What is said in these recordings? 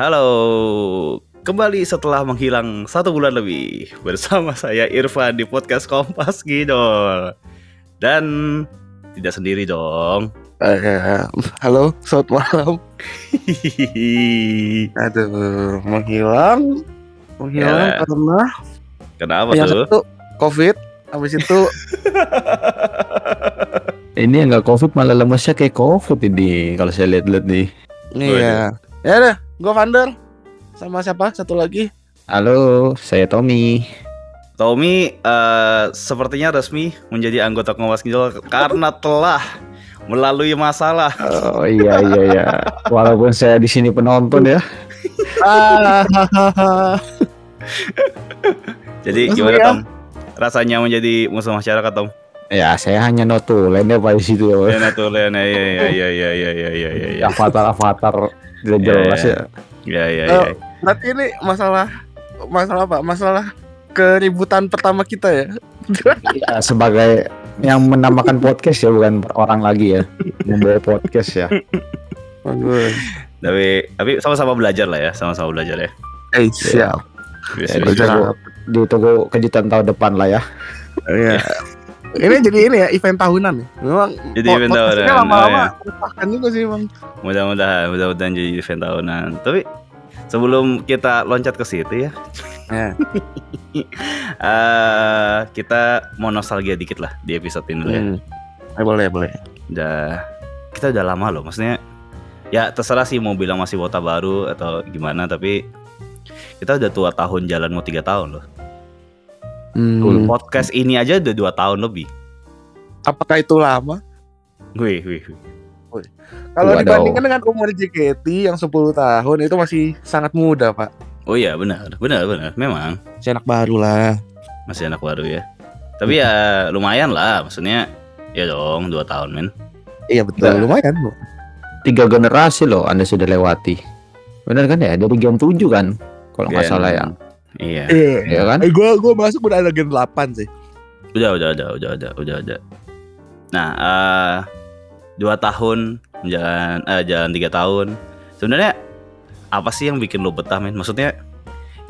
Halo, kembali setelah menghilang satu bulan lebih bersama saya Irfan di podcast Kompas Gidol dan tidak sendiri dong. Eh, halo, selamat malam. Aduh, menghilang, menghilang Ya. karena Kenapa yang tuh? satu COVID, habis itu Ini yang nggak covid malah lemesnya kayak covid ini kalau saya lihat-lihat nih. iya. Ya udah, gue Vander sama siapa? Satu lagi. Halo, saya Tommy. Tommy eh, sepertinya resmi menjadi anggota Kompas Gidol karena telah melalui masalah. Oh iya iya iya. Walaupun saya di sini penonton ya. Jadi Resmi gimana ya? Tom? Rasanya menjadi musuh masyarakat Tom? Ya saya hanya notulen ya pak di situ ya. Ya tuh Len, ya ya ya ya ya ya ya ya ya ya Avatar avatar tidak Ya, jelas ya. ya. ya ya Oh. ya. berarti ini masalah masalah apa? Masalah keributan pertama kita ya. Ya, sebagai yang menamakan podcast ya bukan orang lagi ya membawa podcast ya. Bagus. Tapi tapi sama-sama belajar lah ya, sama-sama belajar ya. Eh, siap. Yes, Ya, ditunggu, ditunggu kejutan tahun depan lah ya. Iya. Ini jadi ini ya event tahunan ya. Memang Jadi event tahunan, lama-lama oh, meresahkan juga sih bang. Mudah-mudahan, mudah-mudahan jadi event tahunan. Tapi sebelum kita loncat ke situ ya, Ya. eh kita mau nostalgia dikit lah di episode ini dulu ya. Hmm. Eh, boleh boleh. Udah kita udah lama loh, maksudnya ya terserah sih mau bilang masih wota baru atau gimana, tapi kita udah tua tahun jalan mau tiga tahun loh. Hmm. Podcast ini aja udah dua tahun lebih. Apakah itu lama? Wih, wih, wih. Kalau dibandingkan dengan umur JKT yang 10 tahun itu masih sangat muda pak. Oh iya benar, benar, benar. Memang Masih anak baru lah. masih anak baru ya. Tapi ya lumayan lah, maksudnya ya dong dua tahun men. Iya betul, Nah. lumayan bu. Tiga generasi loh Anda sudah lewati. Benar kan ya? Dari Gen 7 kan? Kalau nggak salah ya. Iya. Iya. Iya kan? Eh gua gua masuk udah ada gen 8 sih. Udah, udah, udah, udah, udah, udah, udah. Nah, eh dua tahun jalan, eh jalan tiga tahun. Sebenarnya apa sih yang bikin lo betah men? Maksudnya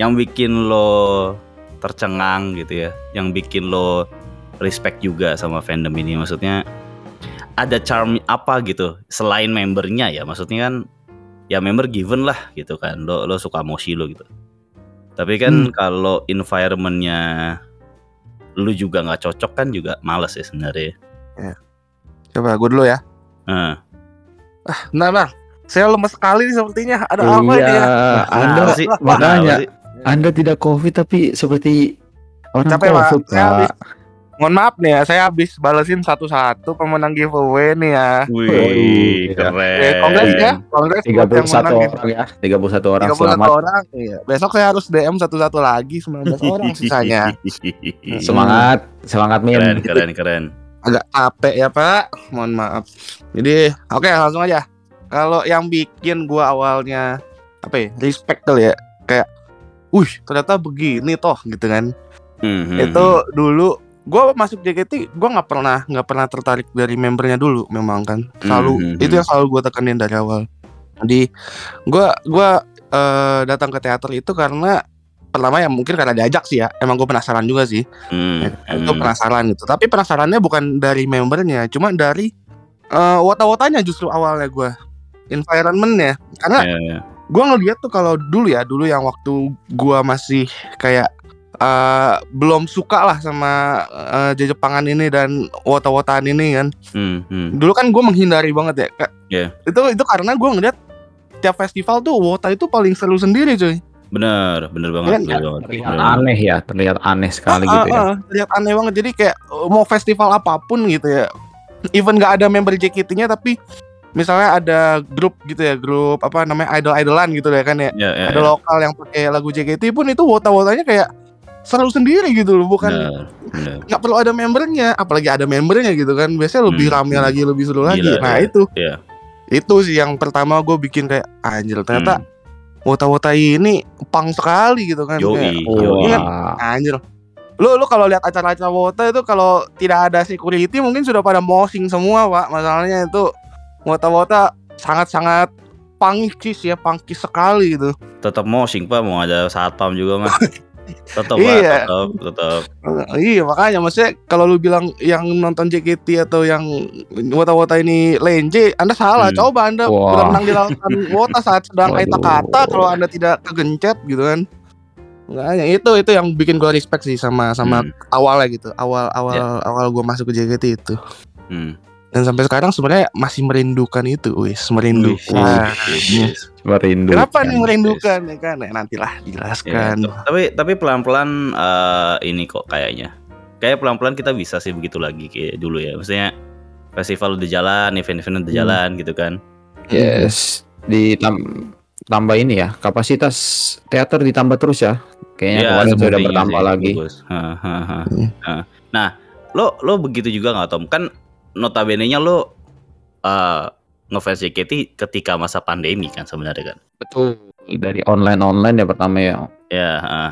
yang bikin lo tercengang gitu ya, yang bikin lo respect juga sama fandom ini. Maksudnya ada charm apa gitu selain membernya ya? Maksudnya kan ya member given lah gitu kan. Lo lo suka Moshi lo gitu. Tapi kan kalau environmentnya lu juga nggak cocok kan juga males ya sebenarnya. Coba gua dulu ya. Nah, Nah, nah. Saya lemes sekali nih sepertinya. Ada apa ini Iya, ya? Anda sih? makanya? Anda tidak covid tapi seperti orang Capek, Pak. covid Saya habis- pak. Mohon maaf nih ya, saya habis balesin satu-satu pemenang giveaway nih ya. Wih, keren. Eh, kongres ya, kongres Tiga buat puluh yang satu menang orang ya, tiga puluh satu orang 31 selamat. orang. Iya. Besok saya harus DM satu-satu lagi 19 orang sisanya. Semangat, semangat Min. keren, keren, keren. Agak capek ya, Pak. Mohon maaf. Jadi, oke langsung aja. Kalau yang bikin gua awalnya apa ya? Respect kali ya. Kayak Wih, ternyata begini toh gitu kan. Hmm, hmm, itu dulu gua masuk JKT gua nggak pernah nggak pernah tertarik dari membernya dulu memang kan. Selalu Hmm, hmm, itu yang selalu gua tekenin dari awal. Jadi gua gua eh, datang ke teater itu karena pertama ya mungkin karena diajak sih ya emang gue penasaran juga sih. Hmm, itu hmm. penasaran gitu. Tapi penasarannya bukan dari membernya cuma dari eh wota-wotanya justru awalnya gua. Environmentnya. Karena Ya, ya. gua ngeliat tuh kalau dulu ya dulu yang waktu gua masih kayak eh, belum suka lah sama eh, Jepangan ini dan wota-wotaan ini kan Hmm, hmm. dulu kan gua menghindari banget ya Kak. Iya. itu itu karena gua ngeliat tiap festival tuh wota itu paling seru sendiri cuy Bener, bener banget, Kan, bener banget. Terlihat bener banget. aneh ya, terlihat aneh sekali Ah, gitu ya. ah, ah, terlihat aneh banget jadi kayak eh, mau festival apa pun gitu ya even nggak ada member JKT-nya tapi misalnya ada grup gitu ya grup apa namanya idol-idolan gitu ya kan ya Ya, ya, ada ya. lokal yang pakai lagu JKT pun itu wota-wotanya kayak seru sendiri gitu loh bukan Bener, bener. nggak perlu ada membernya apalagi ada membernya gitu kan biasanya lebih Hmm, rame hmm. lagi lebih seru lagi Gila, nah iya. itu Iya. itu sih yang pertama gue bikin kayak anjir ternyata Hmm. wota-wota ini pang sekali gitu kan Yoi, Kayak. Iya. Wah, anjir lu lu kalau lihat acara-acara wota itu kalau tidak ada security mungkin sudah pada mosing semua pak masalahnya itu wota-wota sangat-sangat pangkis ya, pangkis sekali gitu. Tetap moshing pak, mau ada satpam juga mah. Tetap Iya. tetap tetap. Iya makanya maksudnya kalau lu bilang yang nonton JKT atau yang wota-wota ini lenje, Anda salah. Hmm. Coba Anda Wah. berenang di lautan wota saat sedang kaita kata kalau Anda tidak kegencet gitu kan. Makanya itu itu yang bikin gua respect sih sama sama Hmm. awalnya gitu. Awal awal awal gua masuk ke JKT itu. Hmm. Dan sampai sekarang sebenarnya masih merindukan itu, wis, merindukan. wih, wih. Merindu. Kenapa nih merindukan ya kan? Ya, nantilah Ya, dijelaskan. t- tapi tapi pelan-pelan eh, ini kok kayaknya. Kayak pelan-pelan kita bisa sih begitu lagi kayak dulu ya. Maksudnya festival udah jalan, event-event udah Hmm. jalan gitu kan. Yes. Ditam tambah ini ya, kapasitas teater ditambah terus ya. Kayaknya kemarin sudah bertambah sih, lagi. bagus. Ha, ha, ha. Hmm. Nah, lo lo begitu juga nggak Tom? Kan notabene-nya lo eh ngefans JKT ketika masa pandemi kan sebenarnya kan. Betul. Dari online-online ya pertama ya. Ya, ha.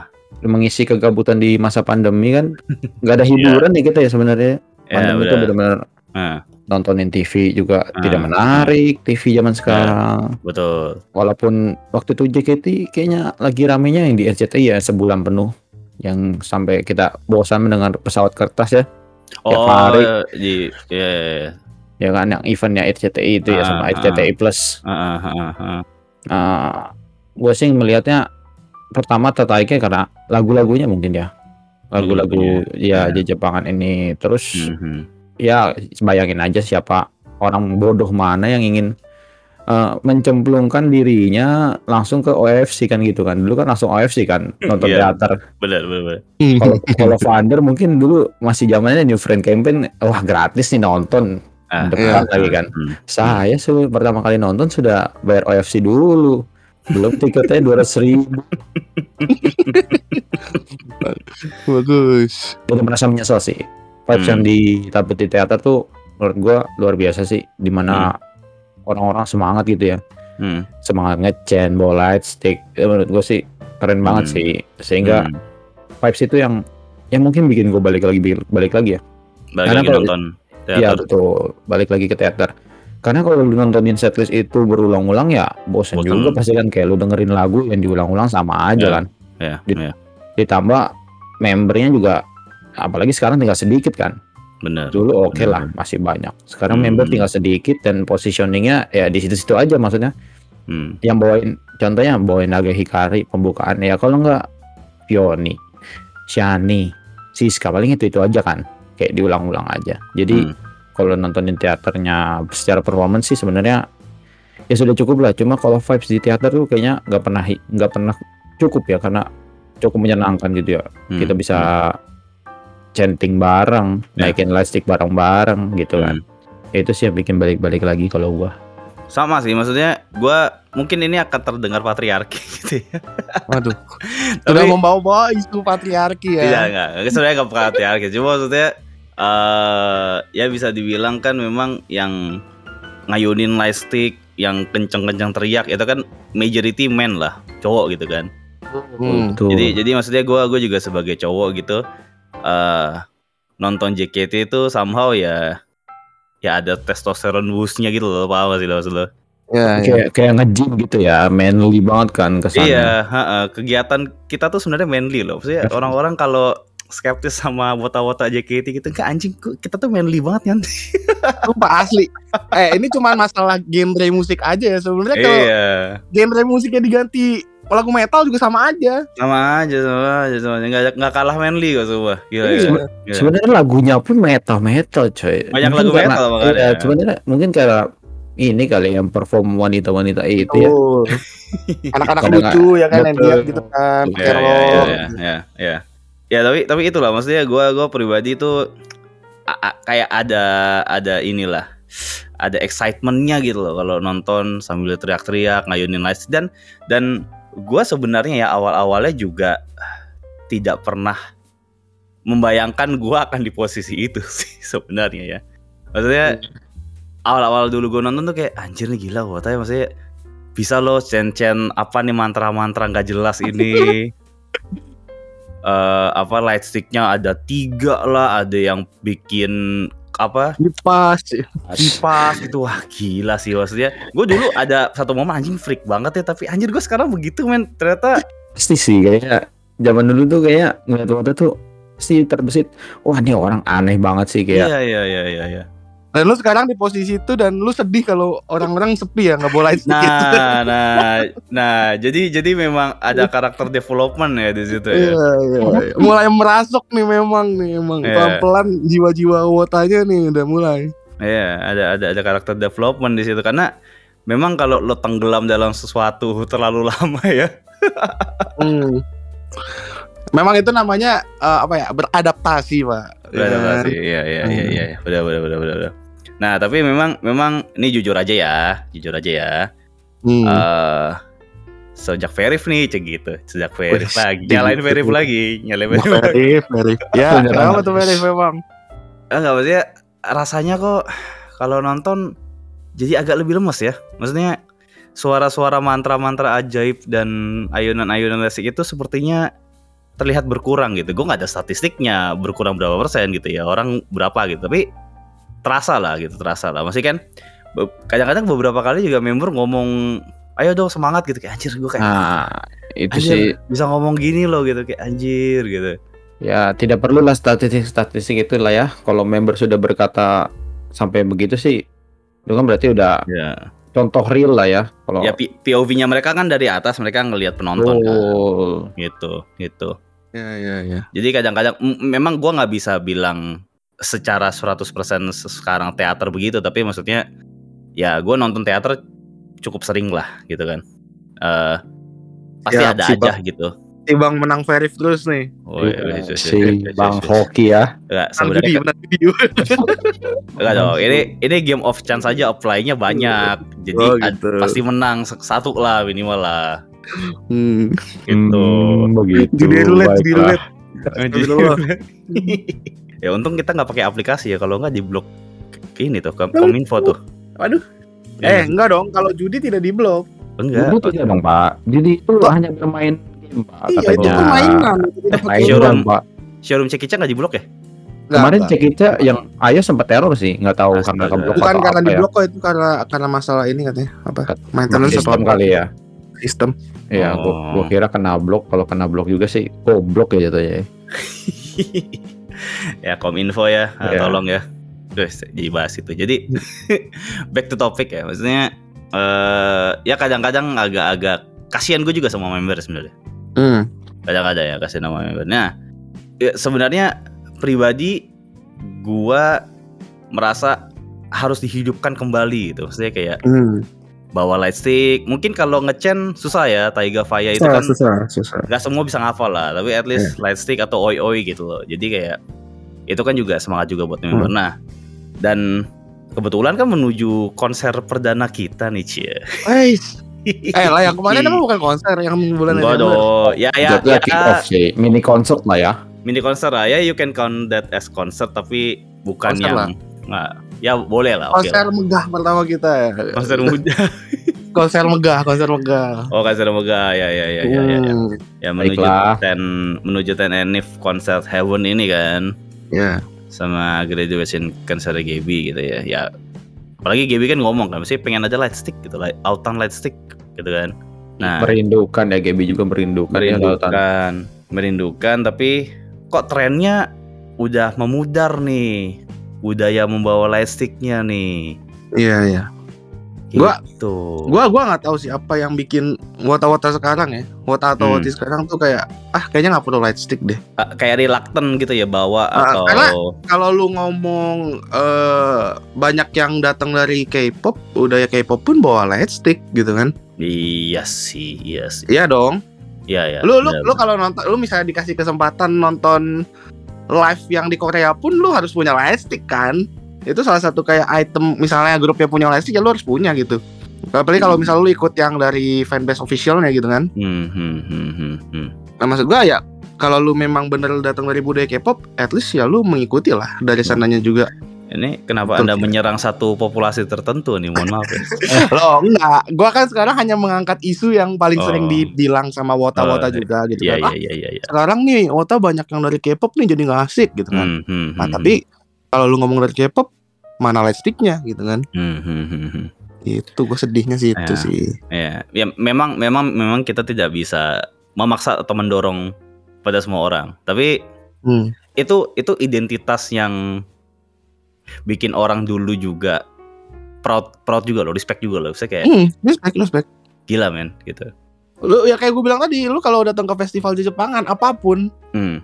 Mengisi kegabutan di masa pandemi kan nggak ada hiburan nih kita ya sebenarnya. ya Pandemi itu udah. benar-benar Ha, nontonin TV juga Ah. tidak menarik TV zaman sekarang. betul. Walaupun waktu itu JKT kayaknya lagi ramenya yang di RCTI ya sebulan penuh yang sampai kita bosan mendengar pesawat kertas ya. Oh, hari. di ya, ya, ya. Ya kan yang eventnya RCTI itu ya Ah, sama RCTI Plus. Ha, ha, ha, ha. Uh, gue sih melihatnya pertama tertariknya karena lagu-lagunya mungkin ya. Lagu-lagu ya Ya. Jepangan ini terus Mhm. ya bayangin aja siapa orang bodoh mana yang ingin eh, mencemplungkan dirinya langsung ke OFC kan gitu kan dulu kan langsung OFC kan nonton Iya. teater Benar, benar, kalau kalau Vander mungkin dulu masih zamannya New Friend Campaign wah gratis nih nonton Ah, dekat iya. lagi kan Hmm. saya su- pertama kali nonton sudah bayar OFC dulu belum tiketnya dua ratus ribu Bagus. udah merasa menyesal sih vibes Hmm. yang ditampil di teater tuh menurut gua luar biasa sih di mana orang-orang semangat gitu ya Hmm. semangat ngecen light stick Ya, menurut gue sih keren banget Hmm. sih sehingga Hmm. vibes itu yang yang mungkin bikin gue balik lagi balik lagi ya balik karena lagi kalau- nonton iya teater. betul balik lagi ke teater karena kalau lu nontonin setlist itu berulang-ulang ya bosan juga pasti kan kayak lu dengerin lagu yang diulang-ulang sama aja Ya. kan Ya, Di- ya, ditambah membernya juga apalagi sekarang tinggal sedikit kan benar. dulu oke lah Benar. masih banyak sekarang Hmm. member tinggal sedikit dan positioningnya ya di situ-situ aja maksudnya Hmm. yang bawain contohnya bawain Naga Hikari pembukaan ya kalau nggak Pioni, Shani, Siska paling itu itu aja kan kayak diulang-ulang aja. Jadi Hmm. kalau nontonin teaternya secara performance sih sebenarnya ya sudah cukup lah. Cuma kalau vibes di teater tuh kayaknya nggak pernah nggak pernah cukup ya karena cukup menyenangkan gitu ya. Hmm. Kita bisa chanting bareng, Ya. naikin lightstick bareng-bareng gitu kan. Hmm. Itu sih yang bikin balik-balik lagi kalau gua. Sama sih, maksudnya gua mungkin ini akan terdengar patriarki gitu ya. Waduh. Tapi Sudah membawa-bawa isu patriarki ya. tidak enggak, enggak sebenarnya enggak patriarki. Cuma maksudnya eh ya bisa dibilang kan memang yang ngayunin lightstick yang kenceng-kenceng teriak itu kan majority men lah, cowok gitu kan. Hmm. Tuh. Jadi jadi maksudnya gua gua juga sebagai cowok gitu eh nonton JKT itu somehow ya ya ada testosteron boostnya gitu loh, paham gak sih lo maksud lo? Ya, ya. kayak kayak nge-gym gitu ya, manly banget kan kesannya. Iya, heeh. kegiatan kita tuh sebenarnya manly loh. Maksudnya orang-orang kalau skeptis sama wota-wota JKT gitu, enggak anjing kita tuh manly banget kan. Sumpah asli. Eh, ini cuma masalah genre musik aja ya. Sebenarnya kalau iya, genre musiknya diganti lagu metal juga sama aja. sama aja sama aja sama aja nggak nggak kalah manly kok semua. Gila, Iya. gila. Gila. Sebenarnya lagunya pun metal metal coy. Banyak Mungkin lagu karena- metal makanya. Iya, sebenarnya mungkin karena ini kali yang perform wanita-wanita itu ya. Anak-anak lucu ya kan yang lihat gitu kan, Ya, pakai ya, ya, rok. ya, ya, ya. Ya, tapi tapi itulah maksudnya gua gua pribadi tuh a- a- kayak ada ada inilah ada excitementnya gitu loh kalau nonton sambil teriak-teriak ngayunin lights dan dan gua sebenarnya ya awal-awalnya juga tidak pernah membayangkan gua akan di posisi itu sih sebenarnya ya. Maksudnya awal-awal dulu gue nonton tuh kayak anjir nih gila wah maksudnya bisa loh cen-cen apa nih mantra-mantra nggak jelas ini. Eh apa light sticknya ada tiga lah ada yang bikin apa? Kipas. kipas gitu wah gila sih maksudnya. Gue dulu ada satu momen anjing freak banget ya tapi anjir gue sekarang begitu men. Ternyata pasti sih kayak zaman dulu tuh kayak ngeliat Wota tuh pasti terbesit. Wah ini orang aneh banget sih kayak iya iya iya iya iya Dan lu sekarang di posisi itu dan lu sedih kalau orang-orang sepi ya nggak boleh gitu. nah nah nah jadi jadi memang ada karakter development ya di situ ya Iya, iya, iya. Mulai merasuk nih memang nih emang Iya. pelan-pelan jiwa-jiwa wotanya nih udah mulai. Iya, ada ada ada karakter development di situ karena memang kalau lo tenggelam dalam sesuatu terlalu lama ya. Hmm. Memang itu namanya eh, apa ya beradaptasi pak. Beradaptasi. Iya iya iya iya. iya. Benar benar benar benar. benar. Nah, tapi memang memang ini jujur aja ya, jujur aja ya. Hmm. Eh sejak verif nih cek gitu, sejak verif lagi, nyalain verif lagi, nyalain verif. Verif, verif. Ya, kenapa tuh verif memang? Enggak maksudnya rasanya kok kalau nonton jadi agak lebih lemes ya. Maksudnya suara-suara mantra-mantra ajaib dan ayunan-ayunan lesik itu sepertinya terlihat berkurang gitu. Gue nggak ada statistiknya berkurang berapa persen gitu ya. Orang berapa gitu. Tapi terasa lah gitu, terasa lah. Masih kan kadang-kadang beberapa kali juga member ngomong ayo dong semangat gitu kayak anjir gue kayak nah itu anjir, sih bisa ngomong gini loh gitu kayak anjir gitu. ya tidak perlulah statistik-statistik itu lah ya kalau member sudah berkata sampai begitu sih itu kan berarti udah Ya. contoh real lah ya kalau Ya POV-nya mereka kan dari atas mereka ngelihat penonton kan. Betul. Gitu, gitu. Ya, ya, ya. Jadi kadang-kadang memang gua nggak bisa bilang secara 100% sekarang teater begitu, tapi maksudnya ya gua nonton teater cukup sering lah gitu kan. Eh pasti Ya, ada si aja gitu. Tibang menang verif terus nih. Oh, iya, iya, iya, iya, si iya, iya, Bang iya. Hoki ya Nggak, Menang sebenarnya enggak dong. Ini ini game of chance aja apply-nya banyak. Jadi Oh, gitu. pasti menang satu lah minimal lah. Hmm. Gitu. Hmm, begitu Judi roulette, judi baiklah. roulette. Astagfirullah. ya untung kita nggak pakai aplikasi ya kalau nggak di blok ini tuh kom- kominfo tuh Waduh. Ya, Eh, enggak dong. Kalau judi tidak di blok. enggak Dulu tidak dong Pak jadi itu hanya bermain game Pak Iya, itu katanya permainan. itu pakai main Showroom. dong Pak showroom cekica nggak di blok ya Enggak, kemarin. Cekita yang Ayo sempat teror sih nggak tahu Astaga. karena keblok Bukan karena di ya. blok kok itu karena karena masalah ini katanya apa? Maintenance sistem atau apa? kali ya Sistem. Iya, gua, Oh. gua kira kena blok. Kalau kena blok juga sih, goblok ya jatuhnya. ya. ya kominfo ya ah, Ya. tolong ya Terus jadi bahas itu jadi back to topic ya maksudnya eh ya kadang-kadang agak-agak kasihan gue juga sama member sebenarnya Hmm. kadang-kadang ya kasihan sama member nah ya, sebenarnya pribadi gua merasa harus dihidupkan kembali gitu maksudnya kayak Hmm. Bawa lightstick mungkin kalau ngecen susah ya Taiga Faya itu Susah, kan susah, susah. nggak semua bisa ngafal lah tapi at least lightstick atau oi oi gitu loh. Jadi kayak itu kan juga semangat juga buat member. Nah dan kebetulan kan menuju konser perdana kita nih Cie. Eh, eh lah yang kemarin emang bukan konser yang bulan Desember. dong. Ya ya, ya. kick off sih, mini concert lah ya. mini konser lah. Ya you can count that as concert tapi bukan Konser yang lah. nggak ya boleh lah oke Konser lah. megah pertama kita ya. konser muda Konser megah, konser megah. oh konser megah ya ya ya ya ya, ya. Hmm, ya menuju Baiklah. ten menuju ten Enif concert heaven ini kan ya. sama graduation konser GB gitu ya ya apalagi GB kan ngomong kan mesti pengen ada light stick gitu light autan light stick gitu kan nah Merindukan ya, Gaby juga merindukan. ya, merindukan merindukan tapi kok trennya udah memudar nih budaya membawa light sticknya nih Iya, iya. Gua- gitu Gua gua nggak tahu sih apa yang bikin wota-wota sekarang ya. Wota atau Hmm. woti sekarang tuh kayak ah kayaknya nggak perlu light stick deh. Ah, kayak reluctant gitu ya bawa Ah, atau karena- Kalau lu ngomong eh banyak yang datang dari K-pop, udah ya K-pop pun bawa light stick gitu kan. iya sih iya sih Iya dong. iya ya Lu lu benar, lu kalau nonton lu misalnya dikasih kesempatan nonton live yang di Korea pun lu harus punya light stick kan. Itu salah satu kayak item misalnya grupnya punya light stick ya lu harus punya gitu. Apalagi kalau misalnya lu ikut yang dari fanbase officialnya gitu kan. Hmm, hmm, hmm, hmm, hmm. Nah maksud gua ya kalau lu memang bener datang dari budaya K-pop, at least ya lu mengikuti lah dari sananya juga. Ini kenapa Betul. Anda menyerang satu populasi tertentu nih? Mohon maaf ya. Loh enggak, gua kan sekarang hanya mengangkat isu yang paling sering Oh. dibilang sama wota-wota Oh, juga gitu Iya kan. iya Ah, iya iya iya. sekarang nih wota banyak yang dari K-pop nih jadi nggak asik gitu kan. Hmm, hmm, Nah hmm, tapi kalau lu ngomong dari K-pop mana lightsticknya gitu kan Hmm, hmm, hmm, hmm. itu gue sedihnya sih itu Ya. sih Ya, ya memang memang memang kita tidak bisa memaksa atau mendorong pada semua orang. Tapi hmm. itu itu identitas yang bikin orang dulu juga proud proud juga loh, respect juga loh. Saya kayak Hmm, respect, respect. gila men gitu. Lu ya kayak gue bilang tadi, lu kalau datang ke festival di Jepangan apa pun, Hmm.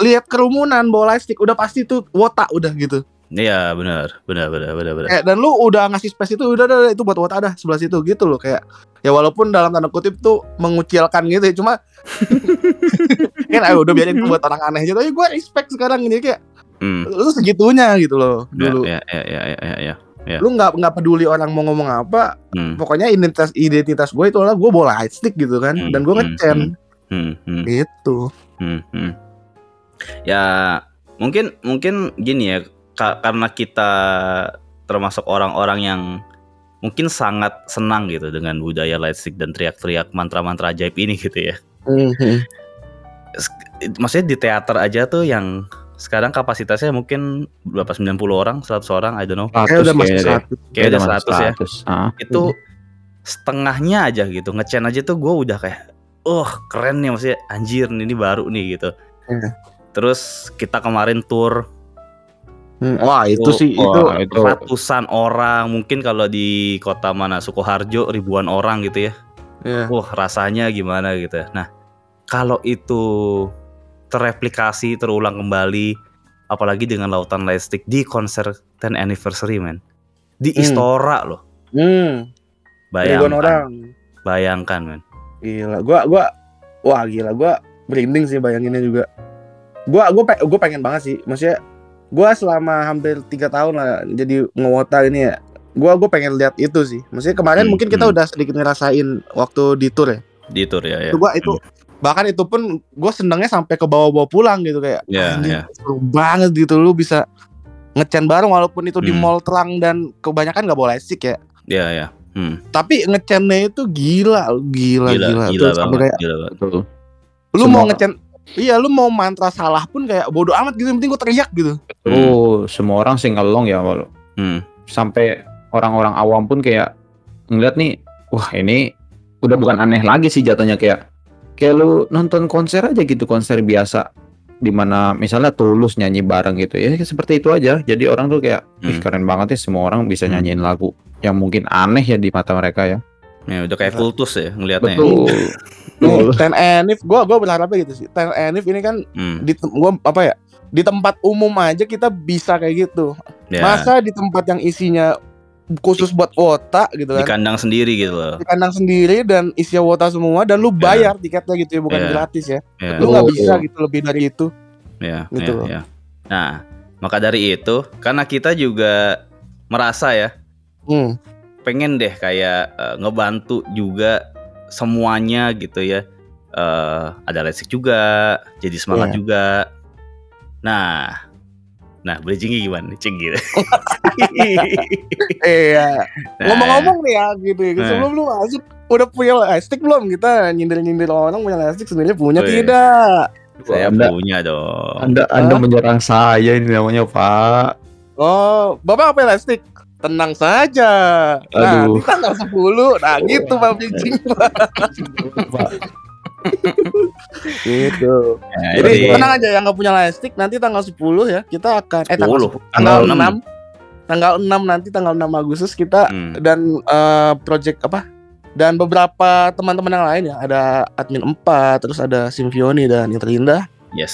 lihat kerumunan bawa lightstick udah pasti tuh wota udah gitu. Iya benar, benar, benar, benar, benar. Kayak dan lu udah ngasih space itu udah, udah, udah, itu buat wota dah sebelah situ gitu loh kayak ya walaupun dalam tanda kutip tuh mengucilkan gitu ya cuma kan ayo udah biarin buat orang aneh aja tapi gue respect sekarang ini kayak Hmm. lu segitunya gitu loh Ya, dulu ya, ya, ya, ya, ya, ya. ya. lu nggak nggak peduli orang mau ngomong apa Hmm. pokoknya identitas identitas gue itu adalah gue bawa lightstick gitu kan Hmm, dan gue hmm, ngecen Hmm, hmm. gitu Hmm, hmm. Ya mungkin mungkin gini ya ka- karena kita termasuk orang-orang yang mungkin sangat senang gitu dengan budaya lightstick dan teriak-teriak mantra-mantra ajaib ini gitu ya. Mhm. Maksudnya di teater aja tuh yang sekarang kapasitasnya mungkin berapa 90 orang, 100 orang, I don't know. 100 kayak udah masuk kayaknya deh. satu Kayak udah masuk 100 ya. 100. Ah. Itu setengahnya aja gitu. Ngecen aja tuh gue udah kayak oh keren nih maksudnya anjir ini baru nih gitu. Iya. Terus kita kemarin tour Hmm, wah itu Oh, sih itu Wah, itu ratusan orang mungkin kalau di kota mana Sukoharjo ribuan orang gitu ya ya. wah rasanya gimana gitu nah kalau itu terreplikasi terulang kembali apalagi dengan lautan lightstick di konser 10 anniversary man di Hmm. Istora loh Hmm, bayangkan orang. bayangkan man Gila, gua gua wah gila, gua merinding sih bayanginnya juga. Gua gua pe- gua pengen banget sih. Maksudnya gua selama hampir tiga tahun lah jadi ngewota ini ya. Gua gua pengen lihat itu sih. Maksudnya kemarin Hmm, mungkin kita hmm. udah sedikit ngerasain waktu di tour ya. di tour ya ya Itu gua itu bahkan itu pun gua senengnya sampai ke bawah-bawah pulang gitu kayak. Ya, anjing, ya. seru banget gitu lu bisa ngecen bareng walaupun itu di Hmm. mall terang dan kebanyakan nggak boleh stick ya. ya ya hmm. Tapi ngecennya itu gila, gila, gila gila. gila, sampai banget kayak gila banget lu Semua- mau ngecen iya lu mau mantra salah pun kayak bodoh amat gitu yang penting gue teriak gitu Tuh, semua orang singalong ya walau hmm. sampai orang-orang awam pun kayak ngeliat nih, wah ini udah bukan aneh lagi sih jatuhnya kayak kayak lu nonton konser aja gitu konser biasa di mana misalnya tulus nyanyi bareng gitu ya seperti itu aja jadi orang tuh kayak ih Hmm. keren banget ya semua orang bisa Hmm. nyanyiin lagu yang mungkin aneh ya di mata mereka ya ya udah kayak kultus ya ngelihatnya ya. betul nih ten enif gue gue berharapnya gitu sih ten enif ini kan Hmm. di gua apa ya di tempat umum aja kita bisa kayak gitu Ya. masa di tempat yang isinya khusus buat wota gitu di kan kandang sendiri gitu loh di kandang sendiri dan isinya wota semua dan lu bayar tiketnya gitu ya bukan Ya. gratis ya ya. lu nggak Betul. bisa gitu lebih dari itu Ya, Gitu ya, loh. ya. Nah, maka dari itu, karena kita juga merasa ya, hmm. pengen deh kayak eh, ngebantu juga semuanya gitu ya. Eh, ada lesik juga, jadi semangat Iya. juga. Nah, nah bridgingnya gimana nih, Cing gitu. iya Nah, ngomong-ngomong nih ya gitu ya Nah. sebelum lu masuk udah punya lightstick belum kita nyindir-nyindir orang punya lightstick sendiri punya tidak saya Anda- punya dong. anda anda Hah? menyerang saya ini namanya pak Oh, Bapak apa elastik? Tenang saja. Nah, Aduh. di tanggal 10. Nah, gitu Pak Bridging. Pak. gitu. Nah, Jadi tenang aja yang nggak punya elastik nanti tanggal 10 ya kita akan eh tanggal 10. 10. Tanggal Tanggal 6. Tanggal 6 nanti tanggal 6 Agustus kita Hmm, dan eh, project apa? Dan beberapa teman-teman yang lain ya, ada admin 4, terus ada Simfioni dan yang terindah yes.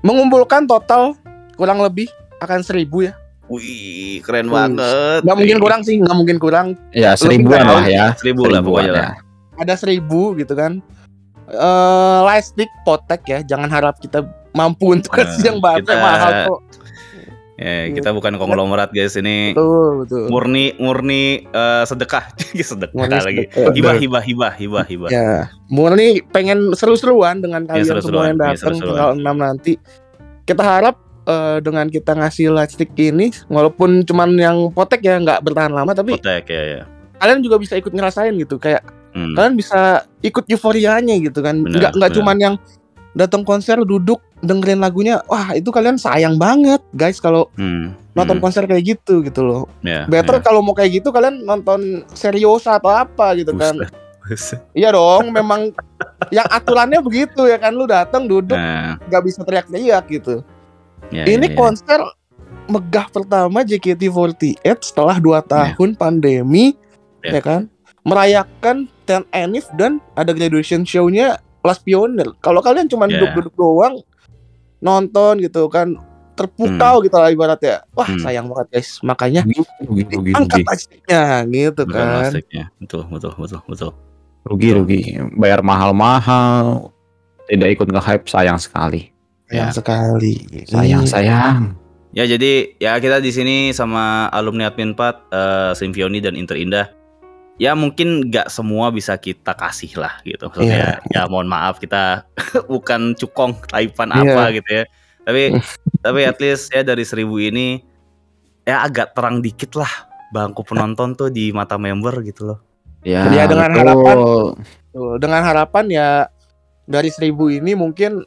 mengumpulkan total kurang lebih akan 1000 ya. Wih, keren banget. Nggak mungkin kurang sih, nggak mungkin kurang. ya seribuan lah ya Seribu lah pokoknya lah. ya. Ada seribu gitu kan. Eh lightstick potek ya jangan harap kita mampu untuk Nah, kasih yang baru kita- mahal kok. Ya, kita bukan konglomerat guys. Ini. betul betul. murni murni eh, sedekah. Sedekah Murni lagi. sedekah. hibah hibah hibah hibah hibah ya murni pengen seru-seruan dengan Ya, kalian seru-seruan, semua yang ya, datang seru-seruan. tanggal 6 nanti. Kita harap eh, dengan kita ngasih lightstick ini walaupun cuman yang potek ya nggak bertahan lama tapi Potek ya ya. kalian juga bisa ikut ngerasain gitu. Kayak Hmm. kalian bisa ikut euforianya gitu kan Benar, nggak nggak cuman yang datang konser duduk dengerin lagunya wah itu kalian sayang banget guys kalau Hmm. nonton hmm, konser kayak gitu gitu loh ya, better ya. kalau mau kayak gitu kalian nonton seriosa atau apa gitu kan Buset, buset. iya dong memang yang aturannya begitu ya kan lu datang duduk Nah, nggak bisa teriak-teriak gitu ya, ini ya, ya. konser megah pertama JKT48 setelah 2 tahun pandemi Ya. ya kan merayakan 10 Anniv dan ada graduation show-nya Last Pioneer. Kalau kalian cuma Ya. duduk-duduk doang nonton gitu kan terpukau gitu lah ibaratnya. Wah, Hmm. sayang banget guys. Makanya rugi rugi rugi angkat rugi asiknya gitu Bukan kan. plastiknya. Betul, betul, betul, betul. rugi rugi bayar mahal mahal tidak ikut nge hype sayang sekali Sayang Ya. sekali. sayang Hmm. sayang Ya jadi ya kita di sini sama alumni Admin 4 eh, Symphony dan Inter Indah. Ya mungkin nggak semua bisa kita kasih lah gitu. Maksudnya ya mohon maaf kita bukan cukong taipan Iya. apa gitu ya. Tapi tapi at least ya dari seribu ini ya agak terang dikit lah bangku penonton tuh di mata member gitu loh. ya, Ya, dengan betul. harapan Tuh, dengan harapan ya dari seribu ini mungkin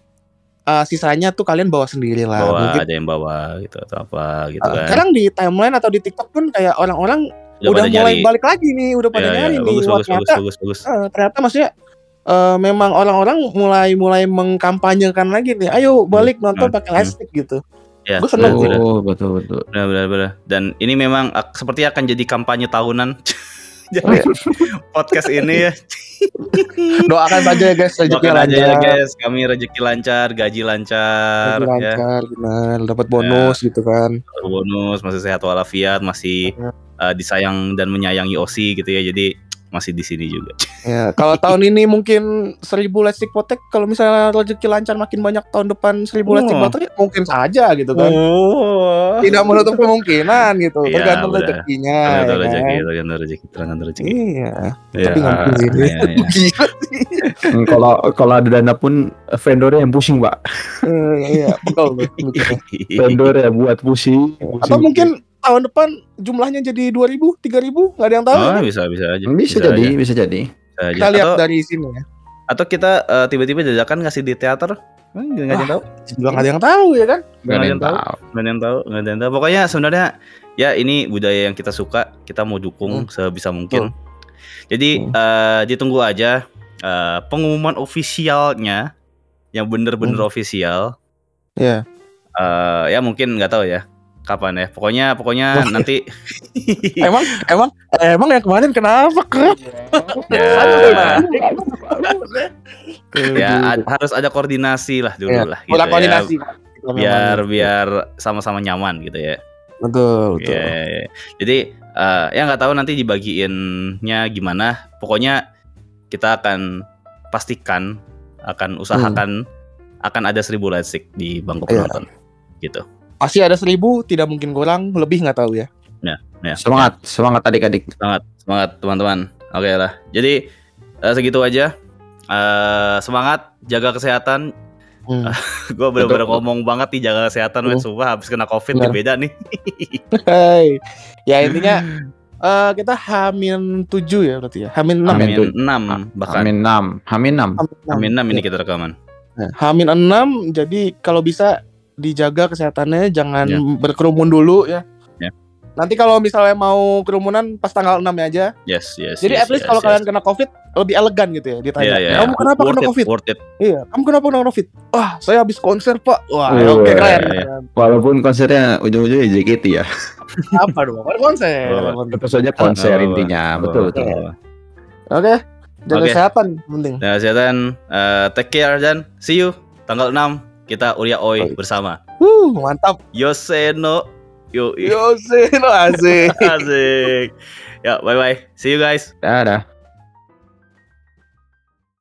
uh, sisanya tuh kalian bawa sendiri lah. Bawa Mungkin ada yang bawa gitu atau apa gitu uh, kan. sekarang di timeline atau di TikTok pun kayak orang-orang udah, pada mulai nyari. balik lagi nih, udah pada Ya, ya, nyari nih. bagus, Wah, bagus, bagus, ternyata bagus, bagus. eh, ternyata maksudnya eh, memang orang-orang mulai mulai mengkampanyekan lagi nih. Ayo balik nonton hmm, pakai hmm. lightstick gitu. Ya, Gua seneng sih. Oh, betul betul. Benar, benar, benar. Dan ini memang ak- seperti akan jadi kampanye tahunan. Jadi podcast ini ya. Doakan saja ya guys, rezeki Doakan aja ya lancar. guys. Kami rezeki lancar, gaji lancar, Rezeki ya. lancar, benar, dapat bonus gitu kan. Bonus masih sehat walafiat, masih Ya. eh, disayang dan menyayangi Osi gitu ya. Jadi masih di sini juga. Ya, kalau tahun ini mungkin 1000 lightstick potek, kalau misalnya rezeki lancar makin banyak tahun depan 1000 lightstick Oh. potek mungkin saja gitu kan. Oh. Tidak menutup kemungkinan gitu, Iya, tergantung udah. rezekinya. Tergantung ya rezeki, kan? tergantung rezeki, tergantung rezeki. Iya, Ya, tapi nggak mungkin sih. ya, ya. Kalau kalau ada dana pun vendornya yang pusing pak Eh, Iya, betul vendor ya buat pusing, Atau mungkin tahun depan jumlahnya jadi 2000, 3000, nggak ada yang tahu. Oh, ya bisa bisa aja. bisa, jadi aja, bisa jadi bisa aja. Kita lihat Atau, dari sini ya. atau kita eh, tiba-tiba dadakan ngasih di teater. Hmm, nggak ada yang tahu. Juga nggak ada yang tahu ya kan? nggak ada yang tahu nggak ada yang tahu nggak ada yang tahu pokoknya sebenarnya ya ini budaya yang kita suka kita mau dukung sebisa mungkin jadi Hmm. eh, ditunggu aja eh, pengumuman ofisialnya yang bener-bener ofisial Iya. eh, ya mungkin nggak tahu ya kapan ya pokoknya pokoknya nanti Emang emang emang yang kemarin kenapa kerap? ya, ya harus ada koordinasi lah dulu Iya, lah gitu ya. koordinasi. biar biar sama-sama nyaman gitu ya betul betul. Iya, iya, iya. Jadi eh, ya nggak tahu nanti dibagiinnya gimana. Pokoknya kita akan pastikan akan usahakan akan ada seribu lightstick di bangku Iya. penonton. Gitu. Pasti ada seribu, tidak mungkin kurang, lebih nggak tahu ya. Ya, semangat semangat adik-adik Semangat, semangat teman-teman. Oke lah. Jadi eh, segitu aja. Eh, semangat, jaga kesehatan. Hmm. Gue bener-bener Betul. ngomong banget nih jaga kesehatan. Hmm. Sumpah habis kena covid Benar. nih beda nih. Hai. Ya intinya eh, kita hamin 7 ya berarti ya. Hamin 6 Hamin ya. Hamin 6 bahkan. Hamin 6 Hamin 6 Hamin 6 ini Ya. kita rekaman. Nah, Hamin 6 jadi kalau bisa dijaga kesehatannya jangan Ya. berkerumun dulu ya. Ya. Nanti kalau misalnya mau kerumunan pas tanggal 6 ya aja. Yes, yes. Jadi yes, at least yes, kalau yes. kalian kena Covid lebih elegan gitu ya ditanya. Iya, iya. Kamu kenapa worth kena it, Covid? Worth it. Iya, kamu kenapa kena Covid? Wah, saya habis konser, Pak. Wah, Oh, oke iya, keren. iya. walaupun konsernya ujung-ujungnya JKT ya Apa dong? Apa konser? Oh. saja konser Oh, intinya oh, betul betul. Oke. Jaga Oke. kesehatan penting. Nah, kesehatan eh, take care dan see you tanggal 6 kita Uria Oi bersama. Wuh, mantap. Yoseno. Yo, Yo, sih, asik. asik. Ya, bye bye. See you guys. dadah